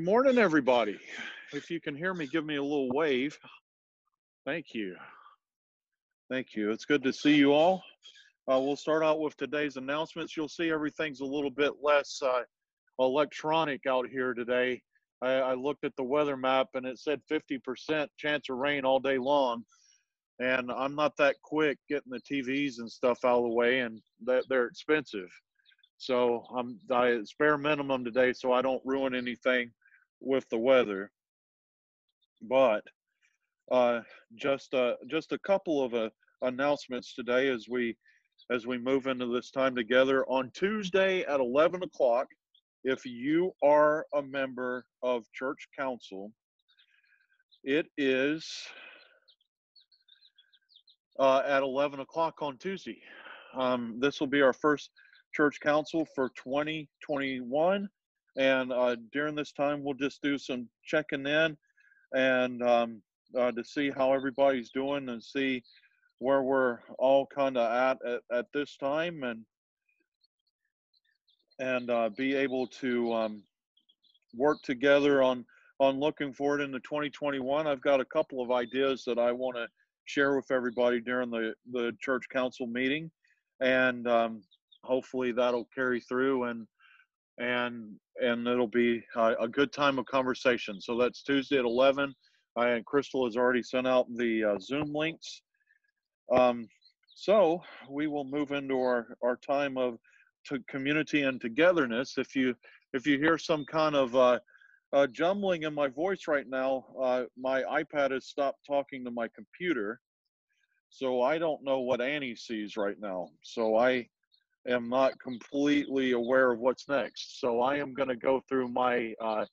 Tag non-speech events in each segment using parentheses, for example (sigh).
Good morning, everybody. If you can hear me, give me a little wave. Thank you. Thank you. It's good to see you all. Uh, we'll start out with today's announcements. You'll see everything's a little bit less uh, electronic out here today. I, I, looked at the weather map and it said 50% chance of rain all day long. And I'm not that quick getting the TVs and stuff out of the way, and they're expensive. So I'm I spare minimum today so I don't ruin anything with the weather. But uh, just uh, just a couple of uh, announcements today as we as we move into this time together on Tuesday at 11 o'clock. If you are a member of church council, it is uh, at 11 o'clock on Tuesday. Um, this will be our first church council for 2021. And uh, during this time, we'll just do some checking in and um, uh, to see how everybody's doing and see where we're all kind of at, at, at this time and and uh, be able to um, work together on on looking forward into 2021. I've got a couple of ideas that I want to share with everybody during the the church council meeting, and um, hopefully that'll carry through and and and it'll be a, a good time of conversation. So that's Tuesday at 11. I, and Crystal has already sent out the uh, Zoom links. Um, so we will move into our, our time of community and togetherness. If you if you hear some kind of uh, uh, jumbling in my voice right now, uh, my iPad has stopped talking to my computer, so I don't know what Annie sees right now. So I am not completely aware of what's next. So I am going to go through my uh,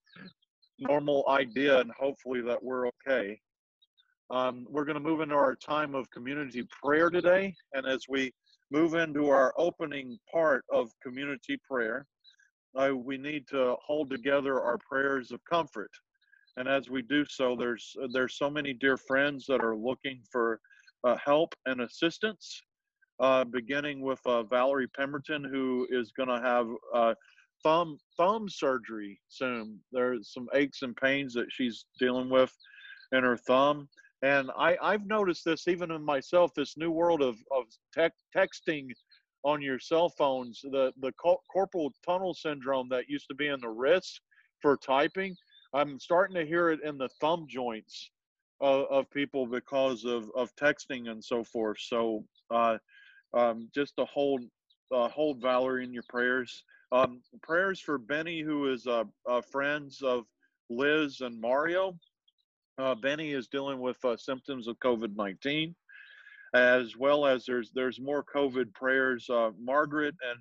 normal idea and hopefully that we're okay. Um, we're going to move into our time of community prayer today. And as we move into our opening part of community prayer, uh, we need to hold together our prayers of comfort. And as we do so, there's there's so many dear friends that are looking for uh, help and assistance uh, beginning with uh, Valerie Pemberton, who is going to have uh, thumb thumb surgery soon. There's some aches and pains that she's dealing with in her thumb, and I, I've noticed this even in myself. This new world of of tech, texting on your cell phones, the the carpal tunnel syndrome that used to be in the wrist for typing. I'm starting to hear it in the thumb joints of, of people because of, of texting and so forth. So uh, um, just to hold uh, hold Valerie in your prayers. Um, prayers for Benny, who is uh, uh, friends of Liz and Mario. Uh, Benny is dealing with uh, symptoms of COVID nineteen, as well as there's there's more COVID prayers. Uh, Margaret and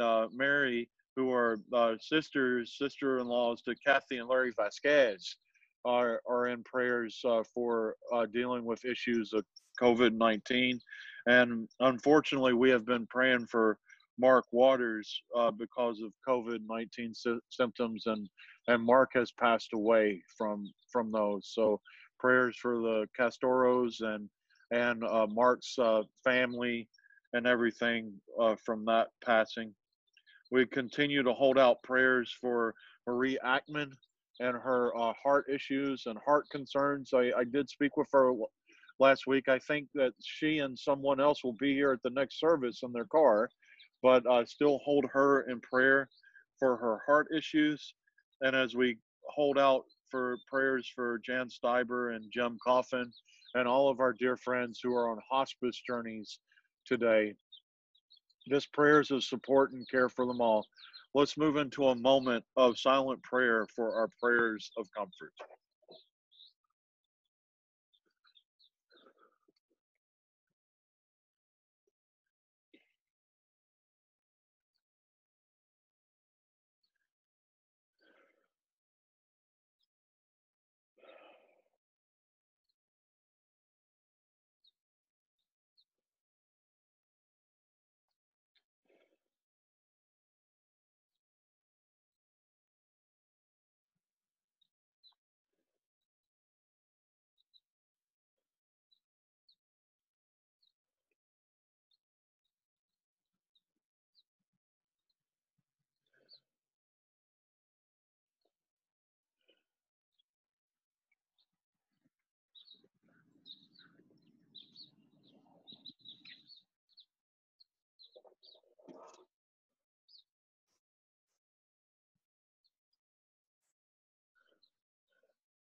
and Mary, who are sisters sister-in-laws to Kathy and Larry Vasquez, are are in prayers for dealing with issues of COVID nineteen. And unfortunately, we have been praying for Mark Waters uh, because of COVID 19 sy- symptoms, and, and Mark has passed away from, from those. So, prayers for the Castoros and, and uh, Mark's uh, family and everything uh, from that passing. We continue to hold out prayers for Marie Ackman and her uh, heart issues and heart concerns. I, I did speak with her last week. I think that she and someone else will be here at the next service in their car, but uh, still hold her in prayer for her heart issues. And as we hold out for prayers for Jan Steiber and Jim Coffin and all of our dear friends who are on hospice journeys today, this prayers of support and care for them all. Let's move into a moment of silent prayer for our prayers of comfort.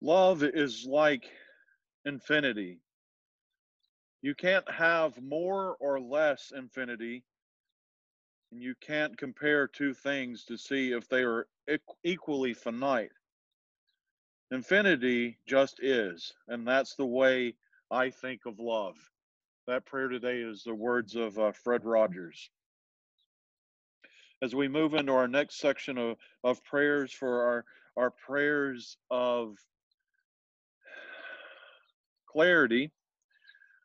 Love is like infinity. You can't have more or less infinity, and you can't compare two things to see if they are equally finite. Infinity just is, and that's the way I think of love. That prayer today is the words of uh, Fred Rogers. As we move into our next section of, of prayers for our, our prayers of clarity,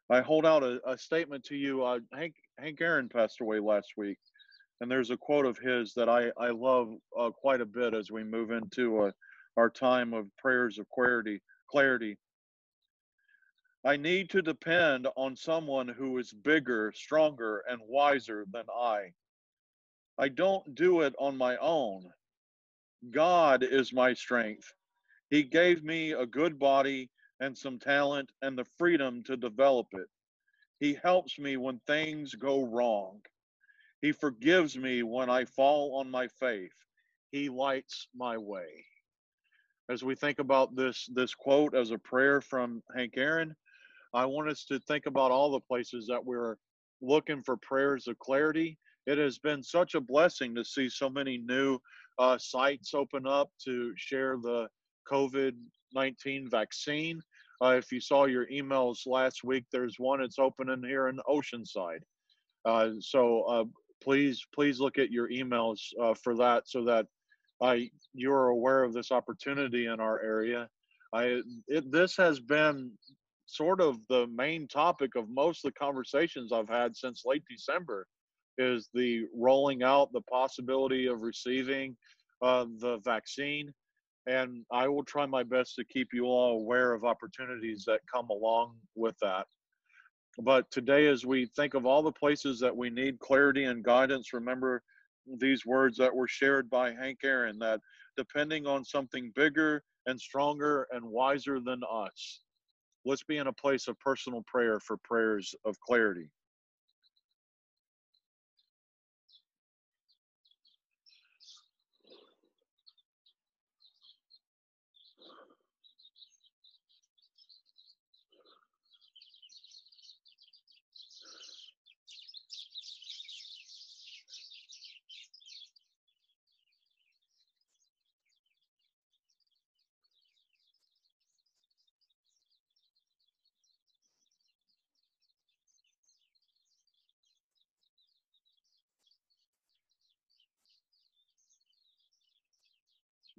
I hold out a, a statement to you. Uh, Hank, Hank Aaron passed away last week, and there's a quote of his that I, I love uh, quite a bit as we move into uh, our time of prayers of clarity. Clarity. I need to depend on someone who is bigger, stronger, and wiser than I. I don't do it on my own. God is my strength. He gave me a good body and some talent and the freedom to develop it. He helps me when things go wrong. He forgives me when I fall on my faith. He lights my way. As we think about this this quote as a prayer from Hank Aaron, I want us to think about all the places that we're looking for prayers of clarity. It has been such a blessing to see so many new uh, sites open up to share the COVID 19 vaccine. Uh, if you saw your emails last week, there's one that's opening here in Oceanside. Uh, so uh, please, please look at your emails uh, for that so that you're aware of this opportunity in our area. I, it, this has been sort of the main topic of most of the conversations I've had since late December is the rolling out the possibility of receiving uh, the vaccine. And I will try my best to keep you all aware of opportunities that come along with that. But today, as we think of all the places that we need clarity and guidance, remember these words that were shared by Hank Aaron that depending on something bigger and stronger and wiser than us, let's be in a place of personal prayer for prayers of clarity.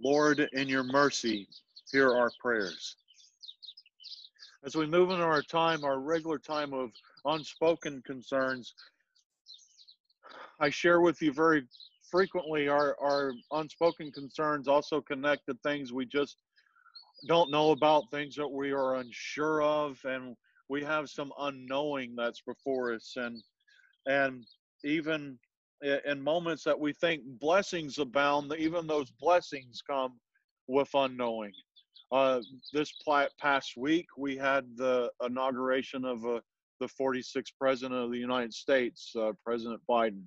Lord, in your mercy, hear our prayers. As we move into our time, our regular time of unspoken concerns, I share with you very frequently our, our unspoken concerns also connect to things we just don't know about, things that we are unsure of, and we have some unknowing that's before us. And and even in moments that we think blessings abound, even those blessings come with unknowing. Uh, this past week, we had the inauguration of uh, the 46th President of the United States, uh, President Biden.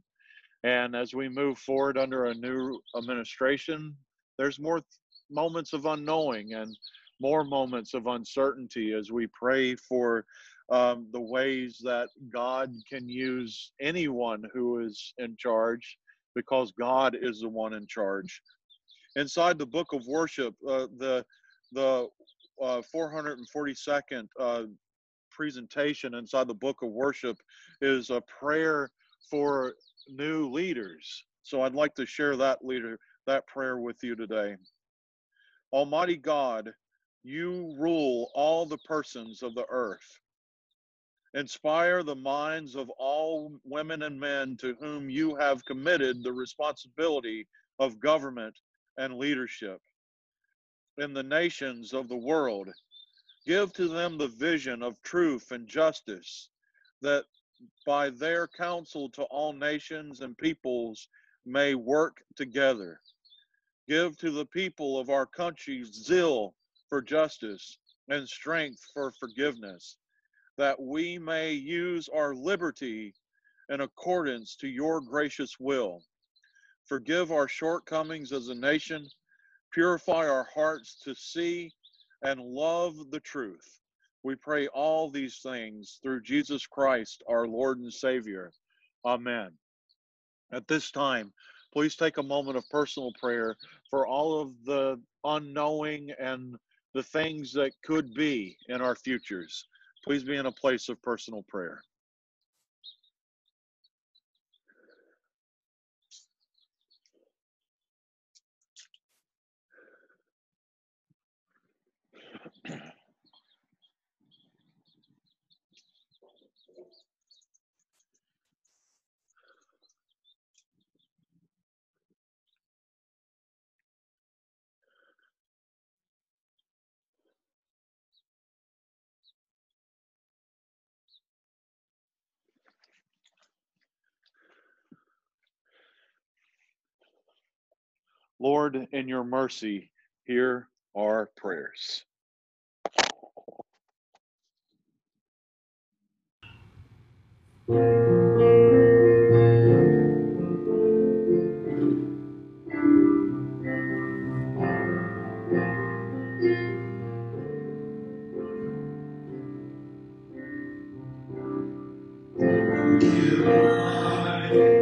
And as we move forward under a new administration, there's more th- moments of unknowing and more moments of uncertainty as we pray for um, the ways that God can use anyone who is in charge because God is the one in charge. Inside the book of worship, uh, the the uh, 442nd uh, presentation inside the book of worship is a prayer for new leaders. So I'd like to share that leader that prayer with you today. Almighty God, you rule all the persons of the earth. Inspire the minds of all women and men to whom you have committed the responsibility of government and leadership in the nations of the world. Give to them the vision of truth and justice, that by their counsel to all nations and peoples may work together. Give to the people of our country zeal for justice and strength for forgiveness that we may use our liberty in accordance to your gracious will. Forgive our shortcomings as a nation, purify our hearts to see and love the truth. We pray all these things through Jesus Christ, our Lord and Savior. Amen. At this time, please take a moment of personal prayer for all of the unknowing and the things that could be in our futures. Please be in a place of personal prayer. Lord, in your mercy, hear our prayers. You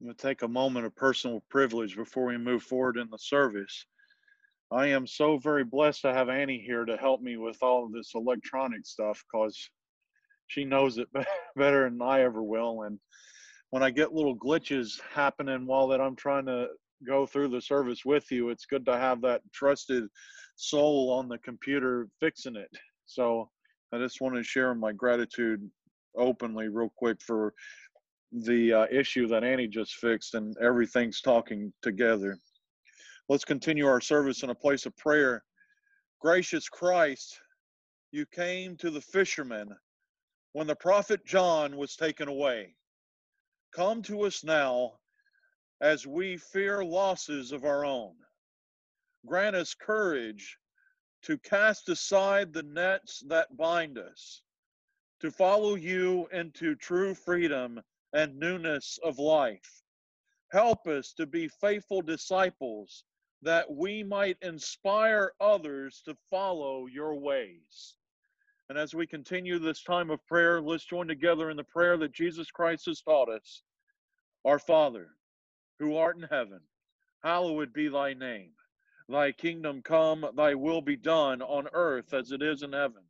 I'm going to take a moment of personal privilege before we move forward in the service. I am so very blessed to have Annie here to help me with all of this electronic stuff because she knows it (laughs) better than I ever will. And when I get little glitches happening while that I'm trying to go through the service with you, it's good to have that trusted soul on the computer fixing it. So I just want to share my gratitude openly real quick for the uh, issue that Annie just fixed, and everything's talking together. Let's continue our service in a place of prayer. Gracious Christ, you came to the fishermen when the prophet John was taken away. Come to us now as we fear losses of our own. Grant us courage to cast aside the nets that bind us, to follow you into true freedom and newness of life. Help us to be faithful disciples that we might inspire others to follow your ways. And as we continue this time of prayer, let's join together in the prayer that Jesus Christ has taught us. Our Father, who art in heaven, hallowed be thy name. Thy kingdom come, thy will be done on earth as it is in heaven.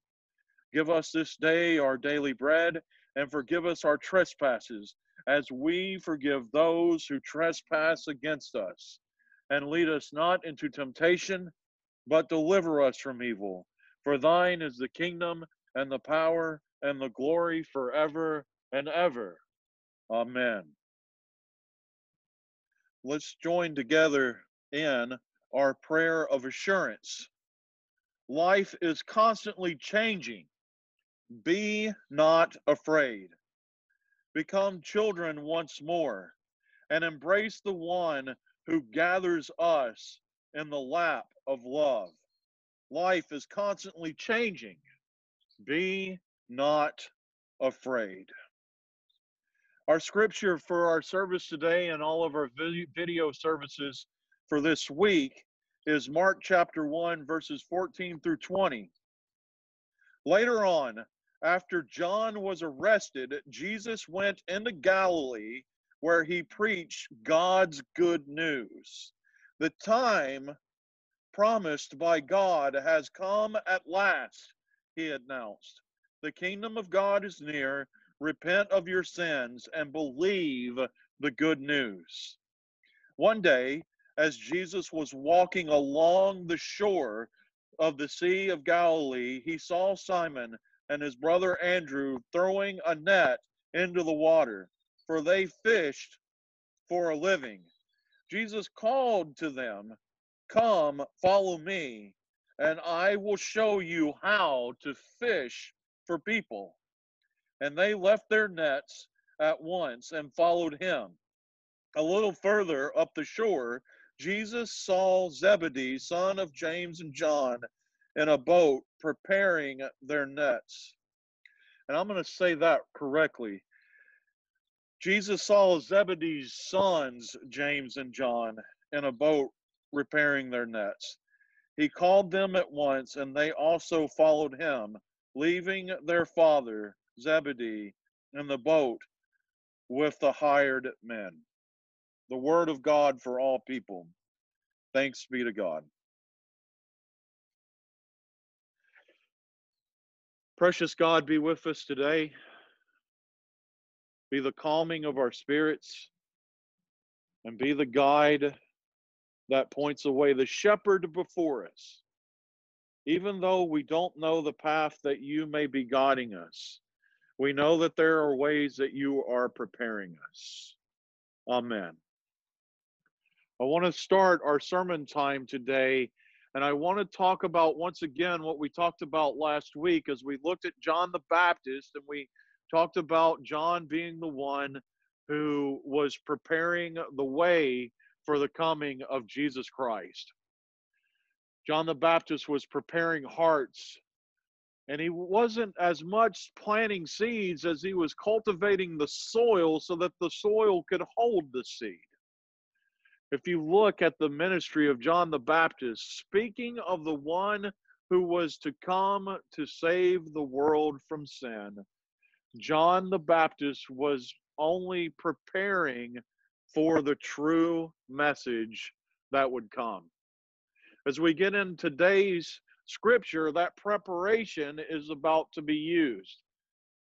Give us this day our daily bread and forgive us our trespasses as we forgive those who trespass against us. And lead us not into temptation, but deliver us from evil. For thine is the kingdom and the power and the glory forever and ever. Amen. Let's join together in our prayer of assurance. Life is constantly changing be not afraid. Become children once more and embrace the one who gathers us in the lap of love. Life is constantly changing. Be not afraid. Our scripture for our service today and all of our video services for this week is Mark chapter 1, verses 14 through 20. Later on, after John was arrested, Jesus went into Galilee where he preached God's good news. The time promised by God has come at last, he announced. The kingdom of God is near. Repent of your sins and believe the good news. One day, as Jesus was walking along the shore of the Sea of Galilee, he saw Simon and his brother Andrew throwing a net into the water, for they fished for a living. Jesus called to them, Come, follow me, and I will show you how to fish for people. And they left their nets at once and followed him. A little further up the shore, Jesus saw Zebedee, son of James and John, in a boat preparing their nets. And I'm going to say that correctly. Jesus saw Zebedee's sons, James and John, in a boat repairing their nets. He called them at once, and they also followed him, leaving their father, Zebedee, in the boat with the hired men. The word of God for all people. Thanks be to God. Precious God, be with us today. Be the calming of our spirits and be the guide that points away, the shepherd before us even though we don't know the path that you may be guiding us, we know that there are ways that you are preparing us. Amen. I want to start our sermon time today, and I want to talk about once again what we talked about last week as we looked at John the Baptist and we talked about John being the one who was preparing the way for the coming of Jesus Christ. John the Baptist was preparing hearts, and he wasn't as much planting seeds as he was cultivating the soil so that the soil could hold the seed. If you look at the ministry of John the Baptist, speaking of the one who was to come to save the world from sin, John the Baptist was only preparing for the true message that would come. As we get in today's scripture, that preparation is about to be used.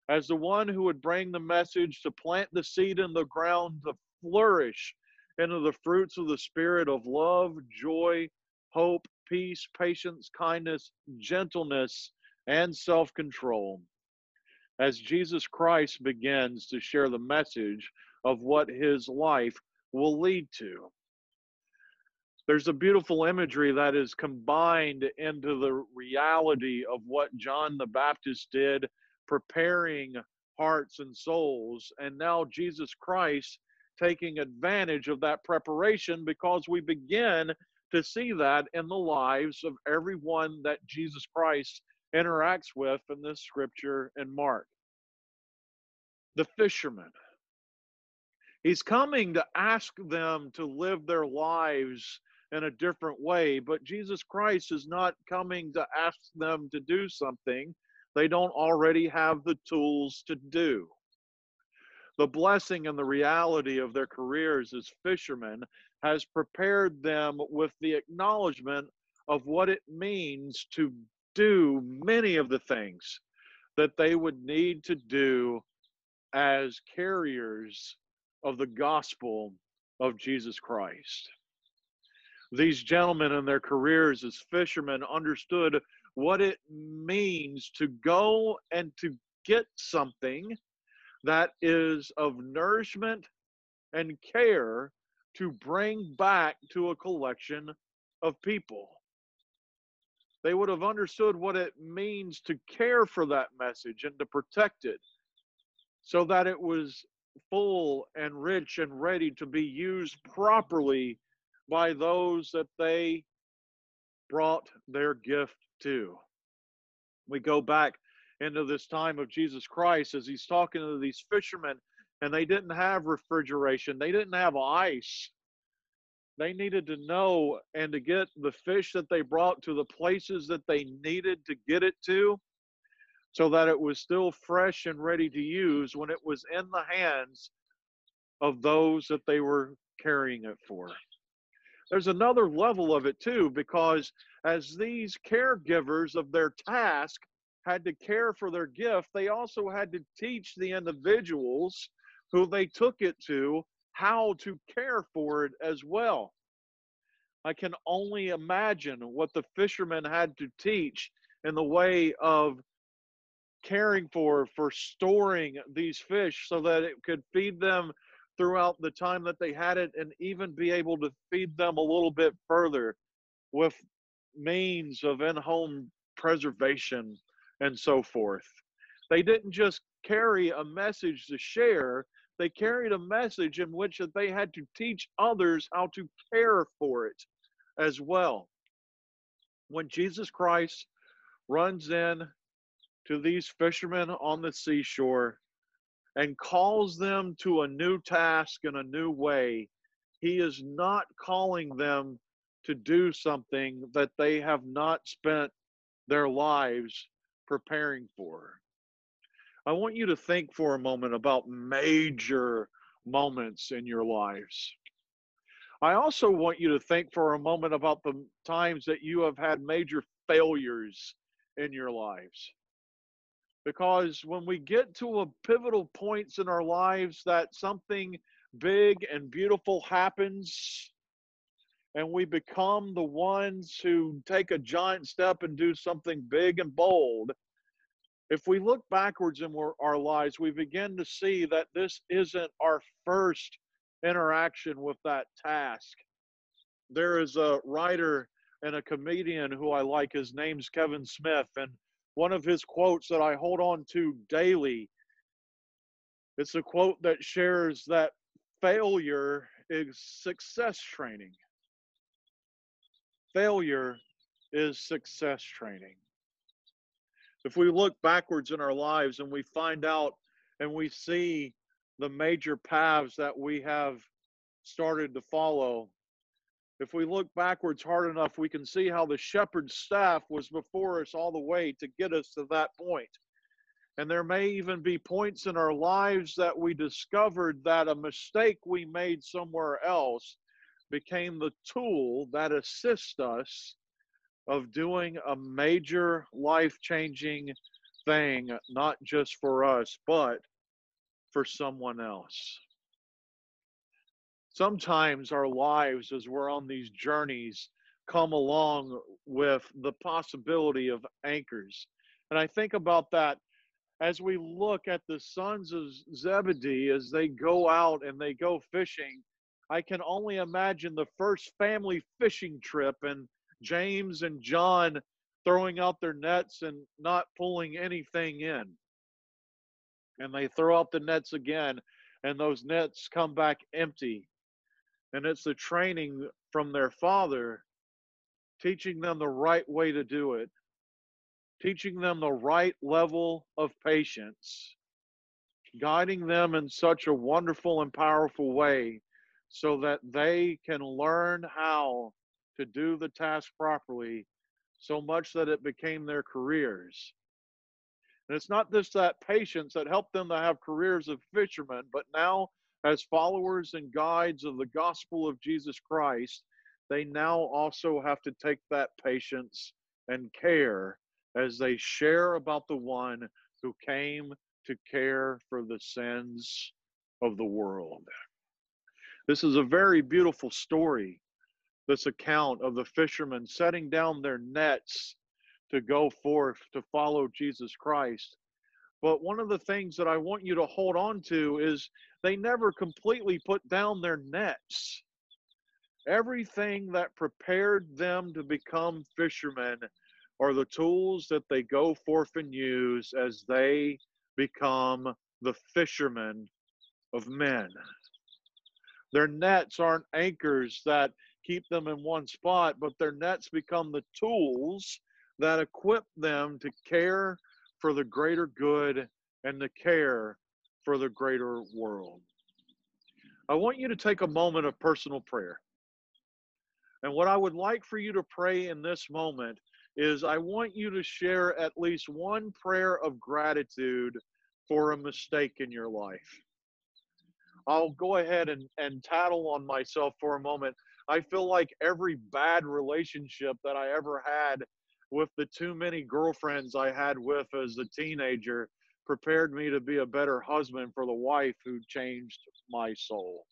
As the one who would bring the message to plant the seed in the ground to flourish into the fruits of the Spirit of love, joy, hope, peace, patience, kindness, gentleness, and self control as Jesus Christ begins to share the message of what his life will lead to. There's a beautiful imagery that is combined into the reality of what John the Baptist did, preparing hearts and souls, and now Jesus Christ taking advantage of that preparation because we begin to see that in the lives of everyone that Jesus Christ interacts with in this scripture in Mark. The fishermen. He's coming to ask them to live their lives in a different way, but Jesus Christ is not coming to ask them to do something they don't already have the tools to do. The blessing and the reality of their careers as fishermen has prepared them with the acknowledgement of what it means to do many of the things that they would need to do as carriers of the gospel of Jesus Christ. These gentlemen in their careers as fishermen understood what it means to go and to get something that is of nourishment and care to bring back to a collection of people. They would have understood what it means to care for that message and to protect it so that it was full and rich and ready to be used properly by those that they brought their gift to. We go back into this time of Jesus Christ as he's talking to these fishermen, and they didn't have refrigeration, they didn't have ice. They needed to know and to get the fish that they brought to the places that they needed to get it to so that it was still fresh and ready to use when it was in the hands of those that they were carrying it for. There's another level of it too, because as these caregivers of their task had to care for their gift, they also had to teach the individuals who they took it to how to care for it as well. I can only imagine what the fishermen had to teach in the way of caring for, for storing these fish so that it could feed them throughout the time that they had it and even be able to feed them a little bit further with means of in home preservation and so forth. They didn't just carry a message to share, they carried a message in which they had to teach others how to care for it as well. When Jesus Christ runs in to these fishermen on the seashore and calls them to a new task in a new way, he is not calling them to do something that they have not spent their lives preparing for. I want you to think for a moment about major moments in your lives. I also want you to think for a moment about the times that you have had major failures in your lives because when we get to a pivotal points in our lives that something big and beautiful happens and we become the ones who take a giant step and do something big and bold, if we look backwards in our lives, we begin to see that this isn't our first interaction with that task. There is a writer and a comedian who I like. His name's Kevin Smith. And one of his quotes that I hold on to daily it's a quote that shares that failure is success training. Failure is success training. If we look backwards in our lives and we find out and we see the major paths that we have started to follow, if we look backwards hard enough, we can see how the shepherd's staff was before us all the way to get us to that point. And there may even be points in our lives that we discovered that a mistake we made somewhere else became the tool that assists us of doing a major life changing thing, not just for us, but for someone else. Sometimes our lives, as we're on these journeys, come along with the possibility of anchors. And I think about that as we look at the sons of Zebedee as they go out and they go fishing, I can only imagine the first family fishing trip and James and John throwing out their nets and not pulling anything in. And they throw out the nets again, and those nets come back empty. And it's the training from their father teaching them the right way to do it teaching them the right level of patience, guiding them in such a wonderful and powerful way so that they can learn how to do the task properly so much that it became their careers. And it's not just that patience that helped them to have careers of fishermen, but now, as followers and guides of the gospel of Jesus Christ, they now also have to take that patience and care as they share about the one who came to care for the sins of the world. This is a very beautiful story, this account of the fishermen setting down their nets to go forth to follow Jesus Christ. But one of the things that I want you to hold on to is they never completely put down their nets. Everything that prepared them to become fishermen are the tools that they go forth and use as they become the fishermen of men. Their nets aren't anchors that keep them in one spot, but their nets become the tools that equip them to care for the greater good and to care for the greater world. I want you to take a moment of personal prayer. And what I would like for you to pray in this moment is I want you to share at least one prayer of gratitude for a mistake in your life. I'll go ahead and, and tattle on myself for a moment. I feel like every bad relationship that I ever had with the too many girlfriends I had with as a teenager prepared me to be a better husband for the wife who changed my soul.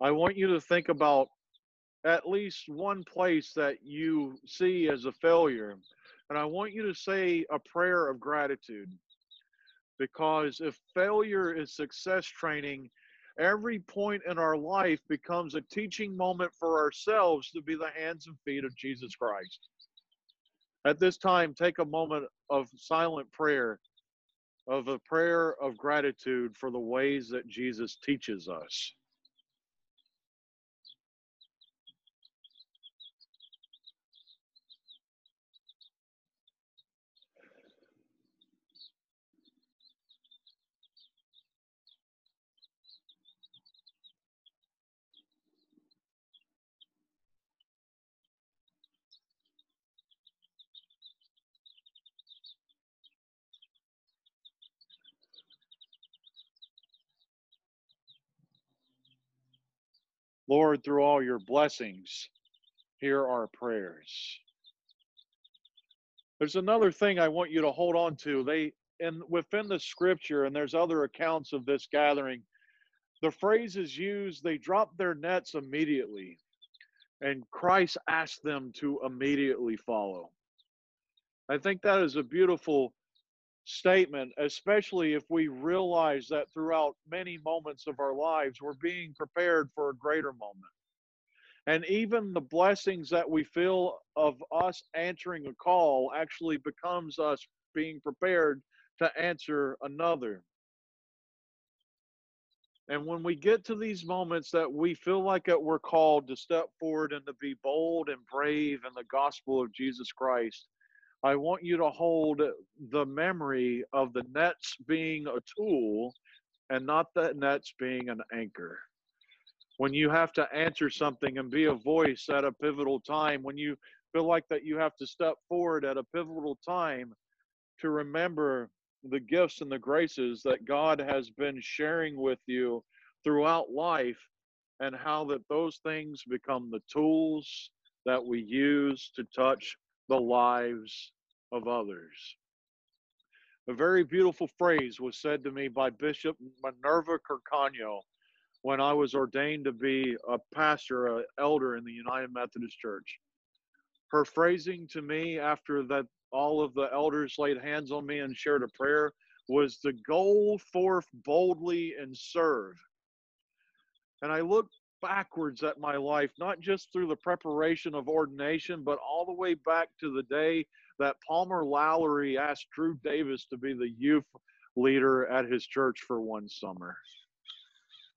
I want you to think about at least one place that you see as a failure. And I want you to say a prayer of gratitude. Because if failure is success training, every point in our life becomes a teaching moment for ourselves to be the hands and feet of Jesus Christ. At this time, take a moment of silent prayer, of a prayer of gratitude for the ways that Jesus teaches us. Lord, through all your blessings, hear our prayers. There's another thing I want you to hold on to. They and within the scripture, and there's other accounts of this gathering, the phrase is used, they dropped their nets immediately. And Christ asked them to immediately follow. I think that is a beautiful statement, especially if we realize that throughout many moments of our lives, we're being prepared for a greater moment. And even the blessings that we feel of us answering a call actually becomes us being prepared to answer another. And when we get to these moments that we feel like that we're called to step forward and to be bold and brave in the gospel of Jesus Christ, I want you to hold the memory of the nets being a tool and not the nets being an anchor. When you have to answer something and be a voice at a pivotal time, when you feel like that you have to step forward at a pivotal time to remember the gifts and the graces that God has been sharing with you throughout life and how that those things become the tools that we use to touch the lives of others. A very beautiful phrase was said to me by Bishop Minerva Carcano when I was ordained to be a pastor, an elder in the United Methodist Church. Her phrasing to me after that all of the elders laid hands on me and shared a prayer was to go forth boldly and serve. And I look backwards at my life, not just through the preparation of ordination, but all the way back to the day that Palmer Lowry asked Drew Davis to be the youth leader at his church for one summer.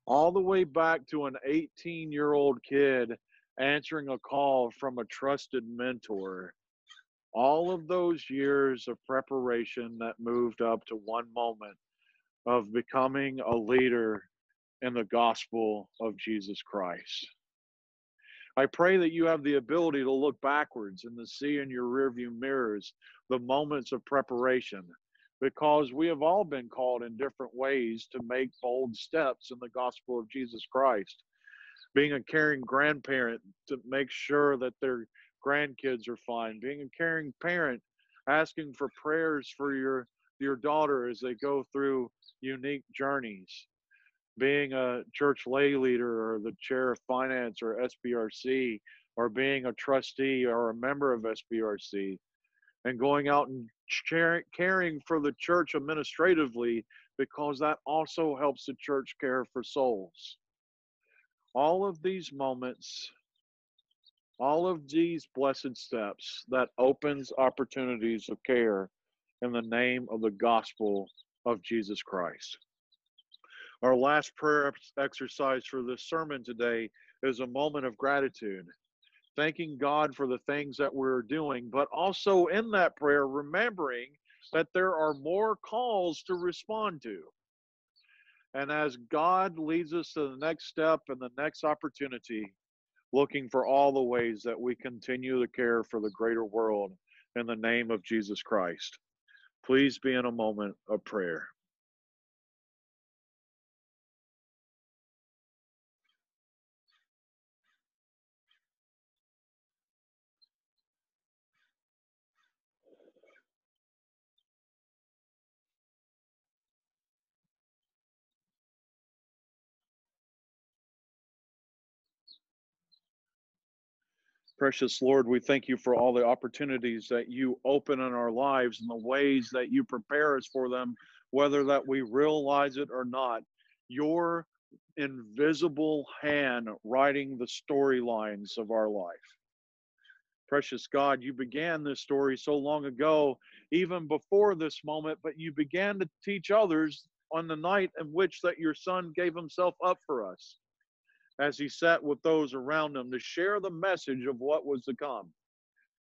All the way back to an 18 year old kid answering a call from a trusted mentor all of those years of preparation that moved up to one moment of becoming a leader in the gospel of Jesus Christ. I pray that you have the ability to look backwards and to see in your rearview mirrors the moments of preparation because we have all been called in different ways to make bold steps in the gospel of Jesus Christ. Being a caring grandparent to make sure that their grandkids are fine. Being a caring parent, asking for prayers for your your daughter as they go through unique journeys. Being a church lay leader or the chair of finance or SPRC or being a trustee or a member of SPRC and going out and caring for the church administratively because that also helps the church care for souls. All of these moments all of these blessed steps that opens opportunities of care in the name of the gospel of Jesus Christ. Our last prayer exercise for this sermon today is a moment of gratitude, thanking God for the things that we're doing, but also in that prayer, remembering that there are more calls to respond to. And as God leads us to the next step and the next opportunity, looking for all the ways that we continue to care for the greater world in the name of Jesus Christ. Please be in a moment of prayer. Precious Lord, we thank you for all the opportunities that you open in our lives and the ways that you prepare us for them, whether that we realize it or not. Your invisible hand writing the storylines of our life. Precious God, you began this story so long ago, even before this moment, but you began to teach others on the night in which that your son gave himself up for us as he sat with those around him to share the message of what was to come.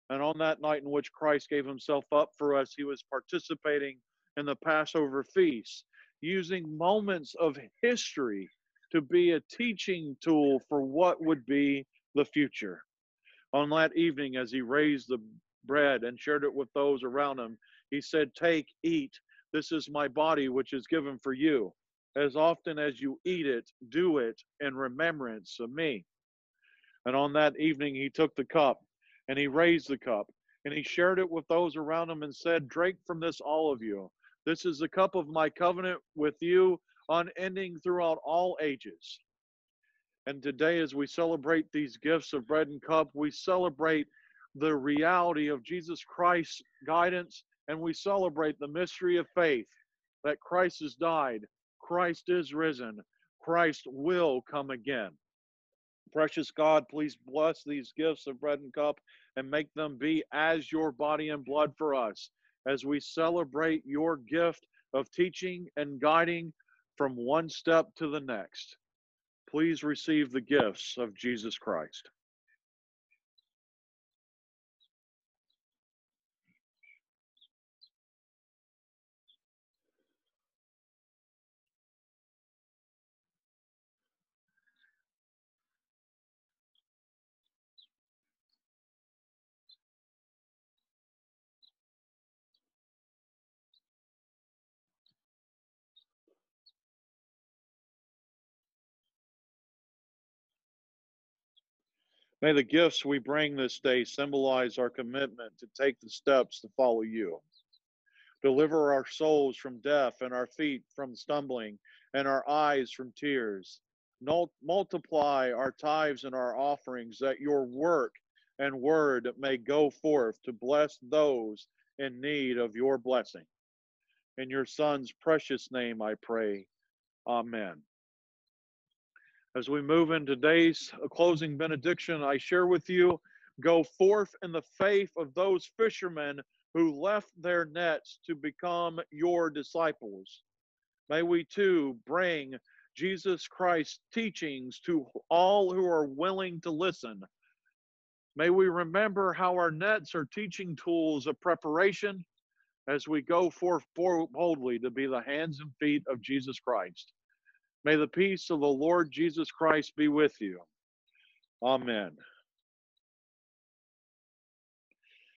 And on that night in which Christ gave himself up for us, he was participating in the Passover feast, using moments of history to be a teaching tool for what would be the future. On that evening, as he raised the bread and shared it with those around him, he said, Take, eat. This is my body, which is given for you. As often as you eat it, do it in remembrance of me. And on that evening, he took the cup and he raised the cup and he shared it with those around him and said, Drink from this, all of you. This is the cup of my covenant with you, unending throughout all ages. And today, as we celebrate these gifts of bread and cup, we celebrate the reality of Jesus Christ's guidance and we celebrate the mystery of faith that Christ has died, Christ is risen, Christ will come again. Precious God, please bless these gifts of bread and cup and make them be as your body and blood for us as we celebrate your gift of teaching and guiding from one step to the next. Please receive the gifts of Jesus Christ. May the gifts we bring this day symbolize our commitment to take the steps to follow you. Deliver our souls from death and our feet from stumbling and our eyes from tears. Multiply our tithes and our offerings that your work and word may go forth to bless those in need of your blessing. In your Son's precious name I pray. Amen. As we move into today's uh, closing benediction, I share with you go forth in the faith of those fishermen who left their nets to become your disciples. May we too bring Jesus Christ's teachings to all who are willing to listen. May we remember how our nets are teaching tools of preparation as we go forth boldly to be the hands and feet of Jesus Christ. May the peace of the Lord Jesus Christ be with you. Amen.